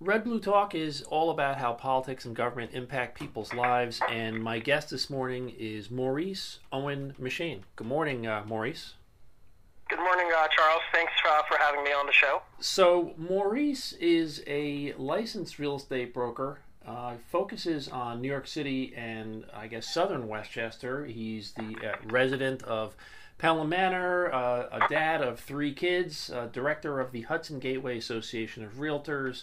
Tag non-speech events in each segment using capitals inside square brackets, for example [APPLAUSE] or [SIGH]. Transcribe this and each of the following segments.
Red Blue Talk is all about how politics and government impact people's lives, and my guest this morning is Maurice Owen Macheyne. Good morning, uh, Maurice. Good morning, uh, Charles. Thanks uh, for having me on the show. So, Maurice is a licensed real estate broker. Uh, focuses on New York City and I guess southern Westchester. He's the uh, resident of Pelham Manor, uh, a dad of three kids, director of the Hudson Gateway Association of Realtors,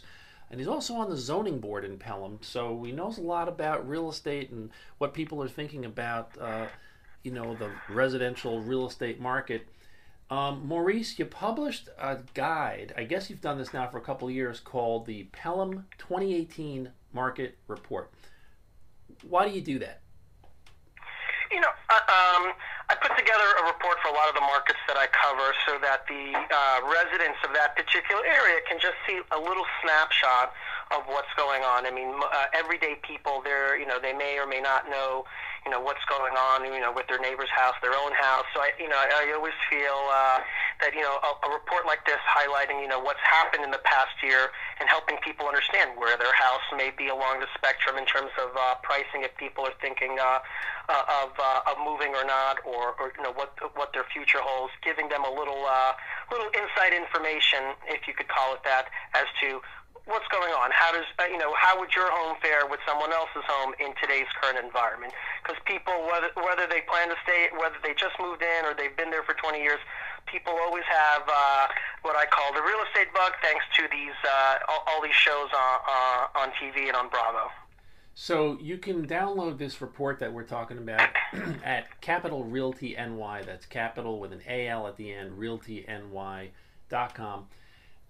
and he's also on the zoning board in Pelham, so he knows a lot about real estate and what people are thinking about, uh, you know, the residential real estate market. Um, Maurice, you published a guide. I guess you've done this now for a couple years, called the Pelham 2018 Market Report. Why do you do that? You know, uh, um, I put together a report for a lot of the markets that I cover so that the uh, residents of that particular area can just see a little snapshot of what's going on. I mean, uh, everyday people, they're, you know, they may or may not know, you know, what's going on, you know, with their neighbor's house, their own house. So I, you know, I, I always feel uh, that, you know, a, a report like this highlighting, you know, what's happened in the past year and helping people understand where their house may be along the spectrum in terms of uh, pricing if people are thinking uh, uh, of, uh, of moving or not, or, or you know what what their future holds, giving them a little uh, little inside information, if you could call it that, as to what's going on. How does uh, you know how would your home fare with someone else's home in today's current environment? Because people, whether whether they plan to stay, whether they just moved in or they've been there for 20 years, people always have uh, what I call the real estate bug, thanks to these uh, all, all these shows on uh, on TV and on Bravo. So you can download this report that we're talking about [CLEARS THROAT] at Capital Realty NY. That's capital with an AL at the end, realtyny.com.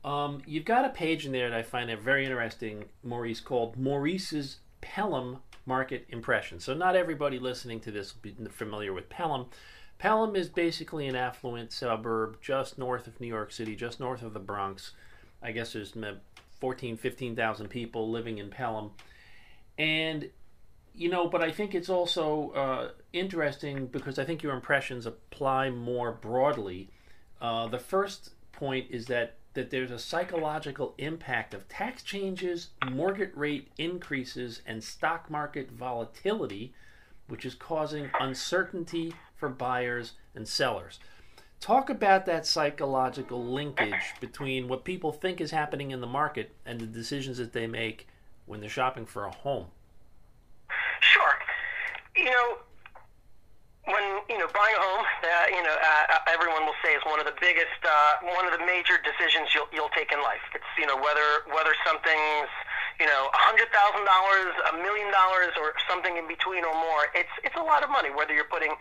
Um, you've got a page in there that I find very interesting, Maurice, called Maurice's Pelham Market Impression. So not everybody listening to this will be familiar with Pelham. Pelham is basically an affluent suburb just north of New York City, just north of the Bronx. I guess there's 14, 15,000 people living in Pelham. And, you know, but I think it's also uh, interesting because I think your impressions apply more broadly. Uh, the first point is that that there's a psychological impact of tax changes, mortgage rate increases, and stock market volatility, which is causing uncertainty for buyers and sellers. Talk about that psychological linkage between what people think is happening in the market and the decisions that they make when they're shopping for a home. Sure. You know, when you know buying a home, uh, you know uh, uh, everyone will say is one of the biggest, uh, one of the major decisions you'll you'll take in life. It's you know whether whether something's you know a hundred thousand dollars, a million dollars, or something in between or more. It's it's a lot of money. Whether you're putting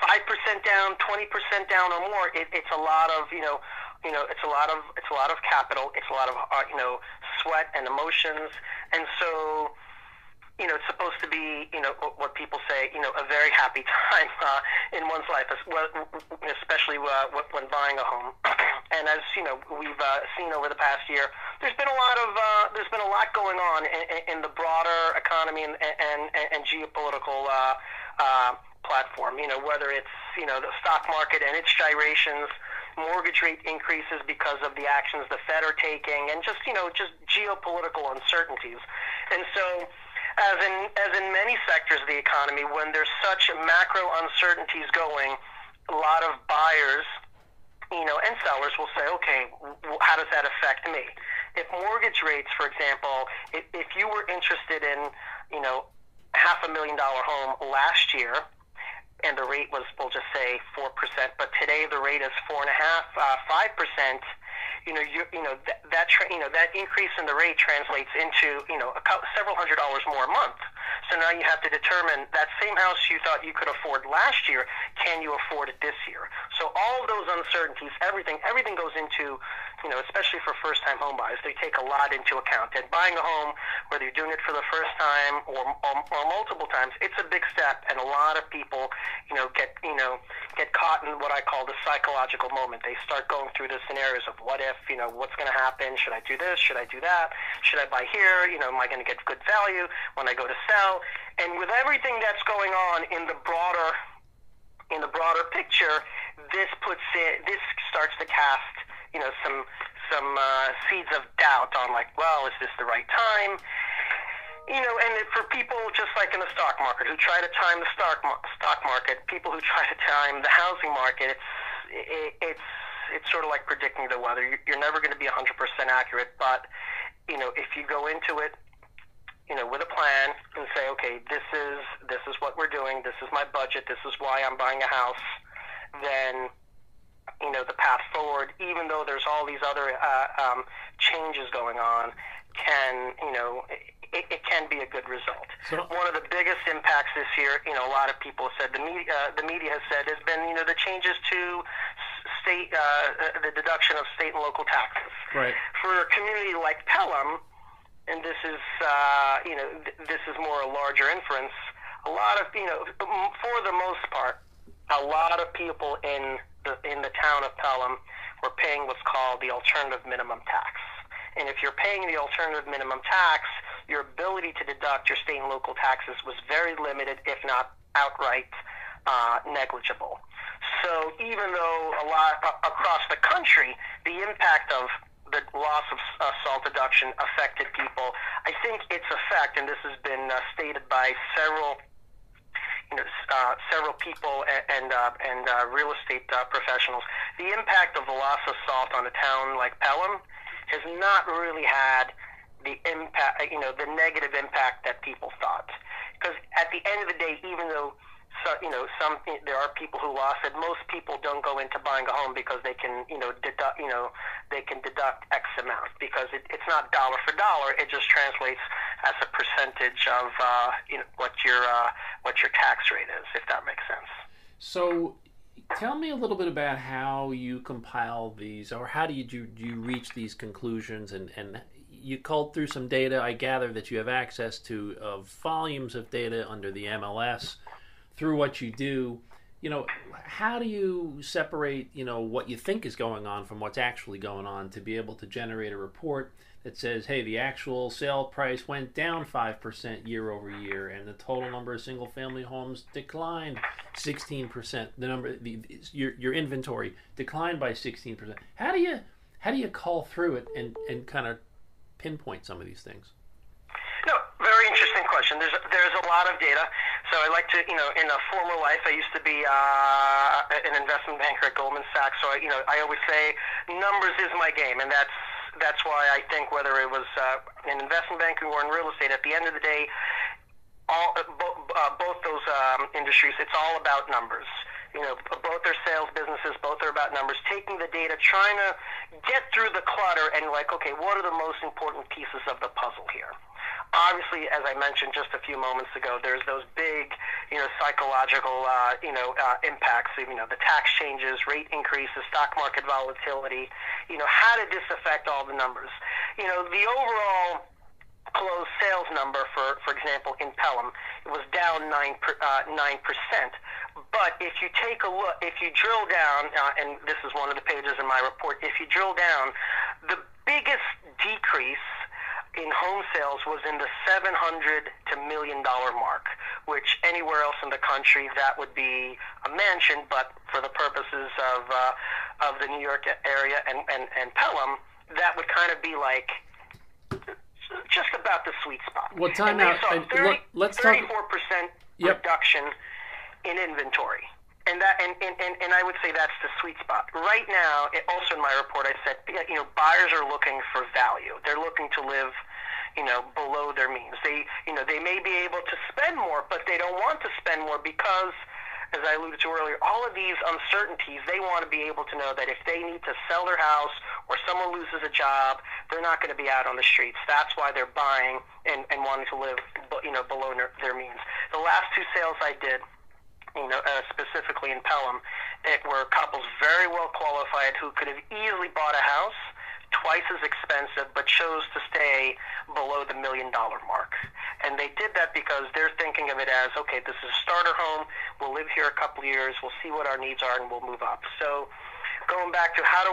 five percent down, twenty percent down, or more, it, it's a lot of you know you know it's a lot of it's a lot of capital. It's a lot of uh, you know sweat and emotions, and so you know, it's supposed to be, you know, what people say, you know, a very happy [LAUGHS] time uh, in one's life, especially uh, when buying a home. And as you know, we've uh, seen over the past year, there's been a lot of uh, there's been a lot going on in, in the broader economy and and, and geopolitical uh, uh, platform. You know, whether it's you know the stock market and its gyrations mortgage rate increases because of the actions the Fed are taking, and just you know just geopolitical uncertainties. And so, as in as in many sectors of the economy, when there's such macro uncertainties going, a lot of buyers, you know, and sellers will say, okay, how does that affect me? If mortgage rates, for example, if, if you were interested in, you know, half a million dollar home last year, and the rate was, we'll just say, four percent, but today the rate is four and a half, uh, percent you know, you, you know that, that tra- you know that increase in the rate translates into you know a co- several hundred dollars more a month. So now you have to determine that same house you thought you could afford last year, can you afford it this year? So all of those uncertainties, everything, everything goes into, you know, especially for first-time home buyers, they take a lot into account. And buying a home, whether you're doing it for the first time or, or, or multiple times, it's a big step, and a lot of people, you know, get you know get caught in what I call the psychological moment. They start going through the scenarios of what if, you know, what's going to happen? Should I do this? Should I do that? Should I buy here? You know, am I going to get good value when I go to sell? And with everything that's going on in the broader in the broader picture, this puts it this starts to cast you know some some uh, seeds of doubt on like, well, is this the right time? You know, and for people just like in the stock market who try to time the stock stock market, people who [LAUGHS] try to time the housing market, it's it, it's it's sort of like predicting the weather. You're never going to be 100% accurate, but you know, if you go into it, you know, with a plan and say, okay, this is this is what we're doing. This is my budget. This is why I'm buying a house. Then you know the path forward, even though there's all these other uh, um, changes going on, can you know it, it can be a good result. So, One of the biggest impacts this year, you know, a lot of people said the media, uh, the media has said has been you know the changes to state uh, uh, the deduction of state and local taxes. Right. For a community like Pelham, and this is uh, you know th- this is more a larger inference. A lot of you know for the most part, a lot of people in in the town of Pelham were paying what's called the alternative minimum tax. And if you're paying the alternative minimum tax, your ability to deduct your state and local taxes was very limited, if not outright uh, negligible. So even though a lot uh, across the country, the impact of the loss of uh, SALT deduction affected people, I think its effect, and this has been uh, stated by several uh, several people and and, uh, and uh, real estate uh, professionals. The impact of the loss of SALT on a town like Pelham has not really had the impact, you know, the negative impact that people thought. Because at the end of the day, even though so, you know, some there are people who lost it. Most people don't go into buying a home because they can, you know, deduct, you know, they can deduct X amount because it, it's not dollar for dollar. It just translates as a percentage of, uh, you know, what your uh, what your tax rate is, if that makes sense. So, tell me a little bit about how you compile these, or how do you do you reach these conclusions, and and you culled through some data. I gather that you have access to of volumes of data under the MLS through what you do. You know, how do you separate you know what you think is going on from what's actually going on to be able to generate a report that says, hey, the actual sale price went down 5% year over year, and the total number of single family homes declined 16%. The number, the, your, your inventory declined by 16%. How do you, how do you call through it and, and kind of pinpoint some of these things? No, very interesting question. There's there's a lot of data. So I like to, you know, in a former life, I used to be uh, an investment banker at Goldman Sachs. So I, you know, I always say numbers is my game, and that's that's why I think whether it was uh, in investment banking or in real estate, at the end of the day, all uh, bo- uh, both those um, industries, it's all about numbers. You know, both are sales businesses, both are about numbers. Taking the data, trying to get through the clutter, and like, okay, what are the most important pieces of the puzzle here? Obviously, as I mentioned just a few moments ago, there's those big, you know, psychological, uh, you know, uh, impacts. You know, the tax changes, rate increases, stock market volatility. You know, how did this affect all the numbers? You know, the overall closed sales number, for for example, in Pelham, it was down nine uh, nine percent. But if you take a look, if you drill down, uh, and this is one of the pages in my report, if you drill down, the biggest decrease in home sales was in the 700 to million dollar mark, which anywhere else in the country that would be a mansion, but for the purposes of uh, of the New York area and, and, and Pelham, that would kind of be like just about the sweet spot. Well, time out. 30, let's 34% yep. reduction in inventory and that and, and, and, and I would say that's the sweet spot. Right now, it, also in my report, I said you know buyers are looking for value. They're looking to live, you know, below their means. They you know they may be able to spend more, but they don't want to spend more because, as I alluded to earlier, all of these uncertainties. They want to be able to know that if they need to sell their house or someone loses a job, they're not going to be out on the streets. That's why they're buying and, and wanting to live, you know, below their means. The last two sales I did you know, uh, specifically in Pelham, it were couples very well qualified who could have easily bought a house twice as expensive, but chose to stay below the million dollar mark. And they did that because they're thinking of it as, okay, this is a starter home. We'll live here a couple of years. We'll see what our needs are, and we'll move up. So going back to how do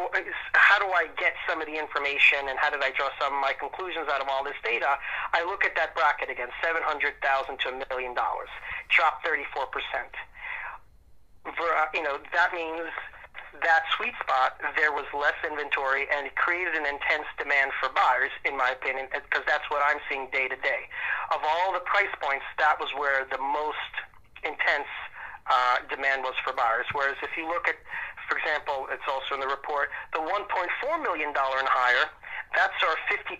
how do I get some of the information and how did I draw some of my conclusions out of all this data? I look at that bracket again, seven hundred thousand to a million dollars, dropped thirty four percent. For you know that means that sweet spot, there was less inventory, and it created an intense demand for buyers, in my opinion, because that's what I'm seeing day to day. Of all the price points, that was where the most intense uh, demand was for buyers. Whereas if you look at, for example, it's also in the report, the 1.4 million dollar and higher, that's our 50%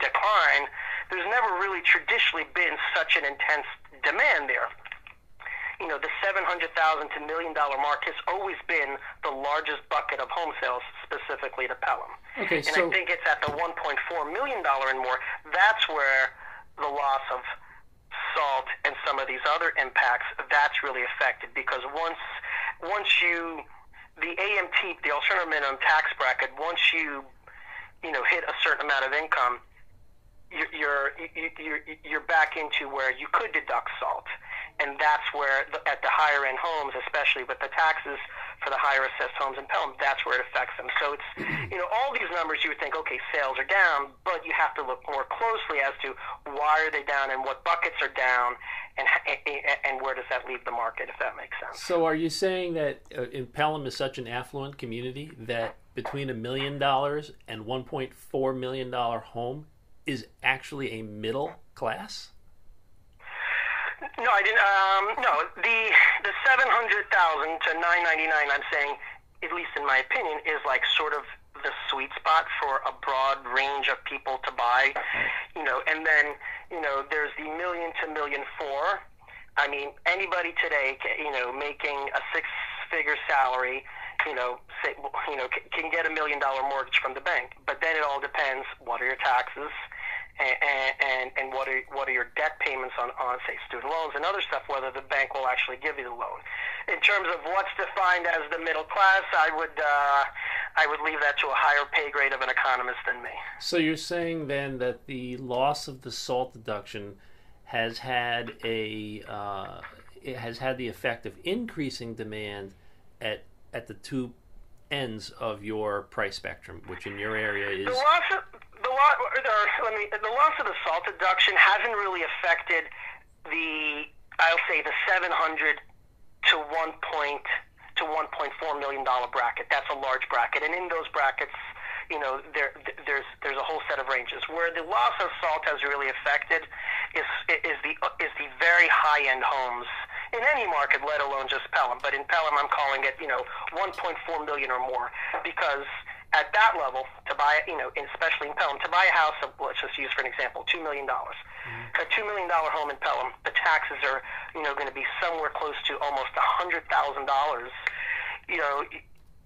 decline. There's never really traditionally been such an intense demand there you know, the seven hundred thousand to million dollar mark has always been the largest bucket of home sales, specifically to Pelham. Okay, and so I think it's at the one point four million dollar and more. That's where the loss of salt and some of these other impacts that's really affected because once once you the AMT, the alternative minimum tax bracket, once you you know hit a certain amount of income, you're you're you're, you're back into where you could deduct salt and that's where the, at the higher end homes, especially with the taxes for the higher assessed homes in Pelham, that's where it affects them. So it's [CLEARS THROAT] you know all these numbers you would think okay sales are down, but you have to look more closely as to why are they down and what buckets are down. And, and where does that leave the market, if that makes sense? So, are you saying that uh, in Pelham is such an affluent community that between a million dollars and 1.4 million dollar home is actually a middle class? No, I didn't. Um, no, the the seven hundred thousand to nine ninety nine. I'm saying, at least in my opinion, is like sort of the sweet spot for a broad range of people to buy. You know, and then you know, there's the million to million four. I mean, anybody today, you know, making a six figure salary you know, say, you know, can get a million dollar mortgage from the bank. But then it all depends. What are your taxes? And, and, and what are what are your debt payments on, on say student loans and other stuff whether the bank will actually give you the loan. In terms of what's defined as the middle class I would uh, I would leave that to a higher pay grade of an economist than me. So you're saying then that the loss of the salt deduction has had a uh, it has had the effect of increasing demand at at the two ends of your price spectrum which in your area is the loss of, loss, let me, the loss of the salt deduction hasn't really affected the, I'll say the 700 to 1 point to 1.4 million dollar bracket. That's a large bracket, and in those brackets, you know, there there's there's a whole set of ranges. Where the loss of salt has really affected is is the is the very high end homes in any market, let alone just Pelham. But in Pelham, I'm calling it you know 1.4 million or more because at that level to buy, you know, especially in Pelham, to buy a house of, let's just use for an example, $2 million. Mm-hmm. A $2 million home in Pelham, the taxes are, you know, going to be somewhere close to almost $100,000, you know,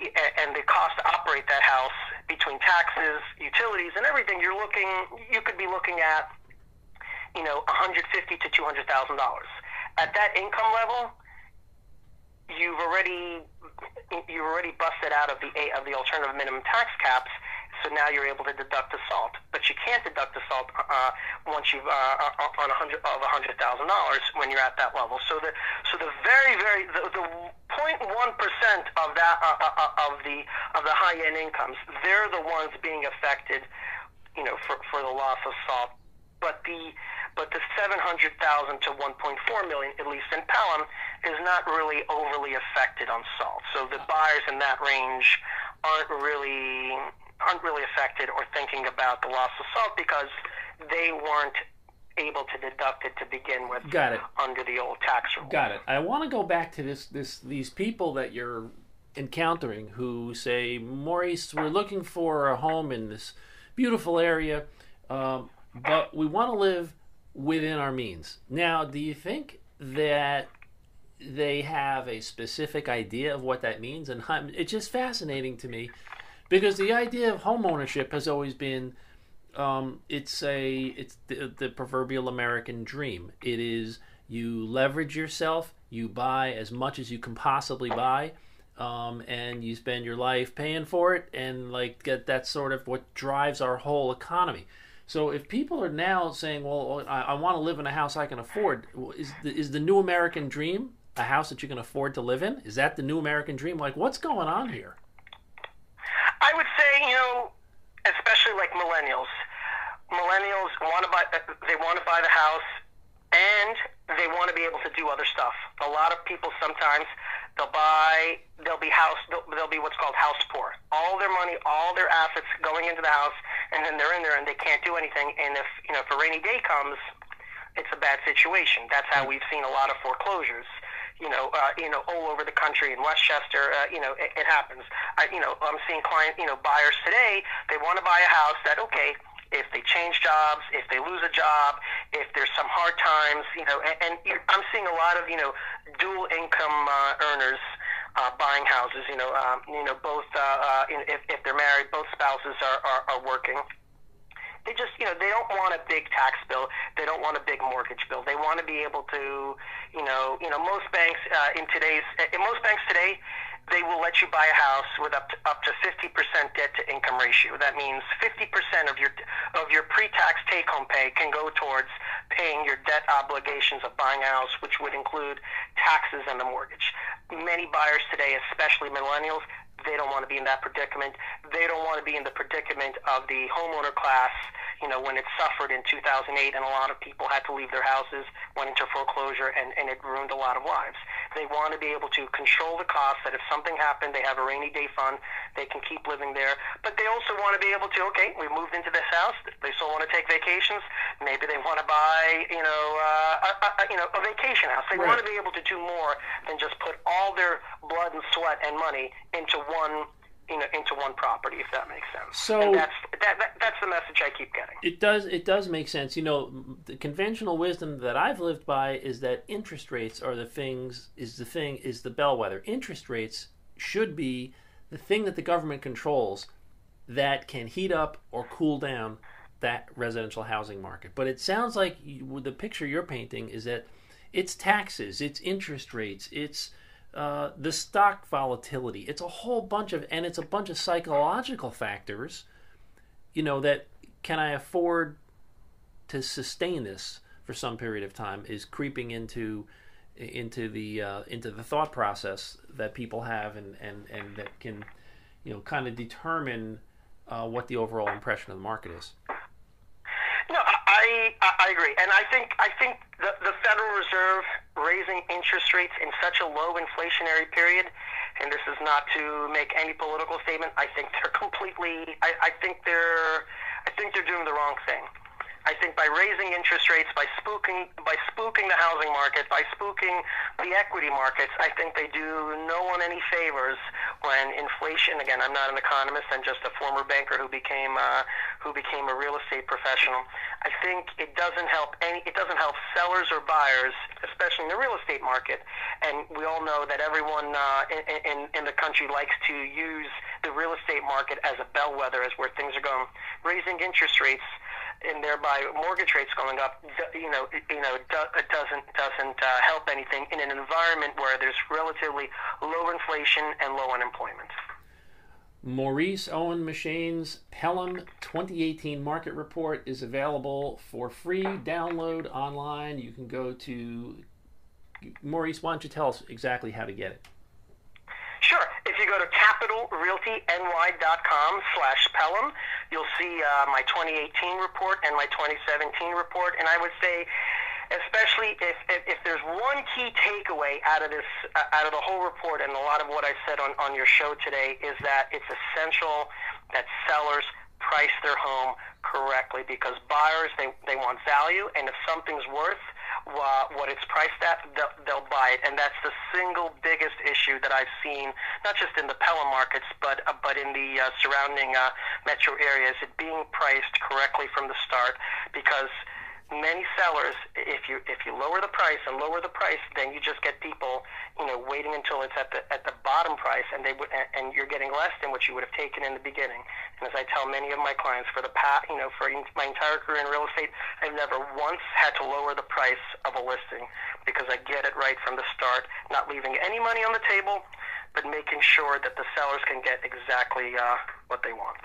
and the cost to operate that house between taxes, utilities, and everything, you're looking, you could be looking at, you know, 150 to $200,000. At that income level, you've already you've already busted out of the of the alternative minimum tax caps, so now you're able to deduct salt. But you can't deduct the salt uh, once you've uh, uh on a hundred of a hundred thousand dollars when you're at that level. So the so the very very the, the 0.1 percent of that uh, uh, uh, of the of the high end incomes, they're the ones being affected, you know, for for the loss of salt. But the but the 700,000 to 1.4 million, at least in Pelham, is not really overly affected on salt. So the buyers in that range aren't really aren't really affected or thinking about the loss of salt because they weren't able to deduct it to begin with. Got it. Under the old tax rule. Got it. I want to go back to this this these people that you're encountering who say, Maurice, we're looking for a home in this beautiful area, um, but we want to live within our means. Now, do you think that they have a specific idea of what that means? And it's just fascinating to me because the idea of home ownership has always been um, it's a it's the, the proverbial American dream. It is you leverage yourself, you buy as much as you can possibly buy. Um, and you spend your life paying for it, and like get that sort of what drives our whole economy. So if people are now saying, "Well, I, I want to live in a house I can afford," is the, is the new American dream a house that you can afford to live in? Is that the new American dream? Like, what's going on here? I would say, you know, especially like millennials. Millennials want to buy. Uh, they want to buy the house, and they want to be able to do other stuff. A lot of people sometimes They'll buy. They'll be house. They'll, they'll be what's called house poor. All their money, all their assets going into the house, and then they're in there and they can't do anything. And if you know, if a rainy day comes, it's a bad situation. That's how hmm. we've seen a lot of foreclosures. You know, uh, you know, all over the country in Westchester. Uh, you know, it, it happens. I, you know, I'm seeing client, you know, buyers today. They want to buy a house that okay, if they change jobs, if they lose a job, if there's some hard times, you know, and, and I'm seeing a lot of you know dual income uh, earners uh, buying houses. You know, um, you know both uh, uh, if, if they're married, both spouses are, are, are working. They just, you know, they don't want a big tax bill. They don't want a big mortgage bill. They want to be able to, you know, you know, most banks uh, in today's, in most banks today, they will let you buy a house with up to, up to 50% debt to income ratio. That means 50% of your of your pre-tax take-home pay can go towards paying your debt obligations of buying a house, which would include taxes and the mortgage. Many buyers today, especially millennials, they don't want to be in that predicament. They don't want to be in the predicament of the homeowner class, you know, when it suffered in 2008 and a lot of people had to leave their houses, went into foreclosure, and, and it ruined a lot of lives. They want to be able to control the costs that if something happened, they have a rainy day fund, they can keep living there. But they also want to be able to, okay, we moved into this house, they still want to take vacations. Maybe they want to buy, you know, uh, a, a, you know, a vacation house. They right. want to be able to do more than just put all their blood and sweat and money into one you know, into one property, if that makes sense. So and that's that, that, that's the message I keep getting. It does it does make sense. You know, the conventional wisdom that I've lived by is that interest rates are the things is the thing is the bellwether. Interest rates should be the thing that the government controls that can heat up or cool down that residential housing market. But it sounds like you, the picture you're painting is that it's taxes, it's interest rates, it's uh, the stock volatility. It's a whole bunch of, and it's a bunch of psychological factors. You know that can I afford to sustain this for some period of time is creeping into into the uh, into the thought process that people have and and and that can you know kind of determine uh, what the overall impression of the market is. I I agree, and I think I think the the Federal Reserve raising interest rates in such a low inflationary period, and this is not to make any political statement. I think they're [LAUGHS] completely. I, I think they're. I think they're doing the wrong thing. I think by raising interest rates, by spooking, by spooking the housing market, by spooking the equity markets, I think they do no one any favors when inflation. Again, I'm not an economist; I'm just a former banker who became uh, who became a real estate professional. I think it doesn't help any. It doesn't help sellers or buyers, especially in the real estate market. And we all know that everyone uh, in, in in the country likes to use the real estate market as a bellwether as where things are going. Raising interest rates and thereby mortgage rates going up, you know, you know, it doesn't doesn't uh, help anything in an environment where there's relatively low inflation and low unemployment. Maurice Owen Macheyne's Pelham 2018 Market Report is available for free download online. You can go to Maurice. Why don't you tell us exactly how to get it? Sure. If you go to capitalrealtyny.com slash Pelham, you'll see uh, my 2018 report and my 2017 report. And I would say, especially if, if, if there's one key takeaway out of this, uh, out of the whole report and a lot of what I said on, on your show today is that it's essential that sellers price their home correctly because buyers, they, they want value. And if something's worth – uh, what it's priced at, they'll, they'll buy it, and that's the single biggest issue that I've seen, not just in the Pelham markets, but uh, but in the uh, surrounding uh, metro areas, it being priced correctly from the start, because many sellers, if you if you lower the price and lower the price, then you just get people, you know, waiting until it's at the at the bottom price, and they would and you're getting less than what you would have taken in the beginning. And as I tell many of my clients, for the past, you know, for my entire career in real estate, I've never once had to lower the price of a listing because I get it right from the start, not leaving any money on the table, but making sure that the sellers can get exactly uh, what they want.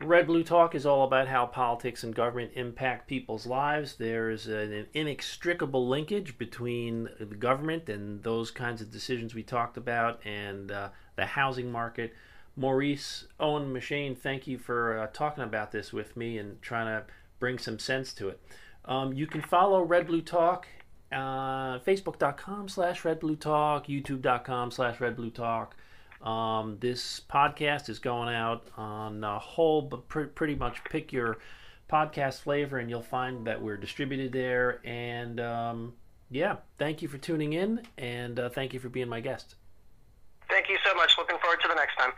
Red Blue Talk is all about how politics and government impact people's lives. There's an inextricable linkage between the government and those kinds of decisions we talked about and uh, the housing market. Maurice Owen Macheyne, thank you for uh, talking about this with me and trying to bring some sense to it. Um, you can follow Red Blue Talk uh, Facebook.com slash Red Blue Talk, YouTube.com slash Red Blue Talk. Um, this podcast is going out on a whole, but pr- pretty much pick your podcast flavor, and you'll find that we're distributed there. And um, yeah, thank you for tuning in, and uh, thank you for being my guest. Thank you so much. Looking forward to the next time.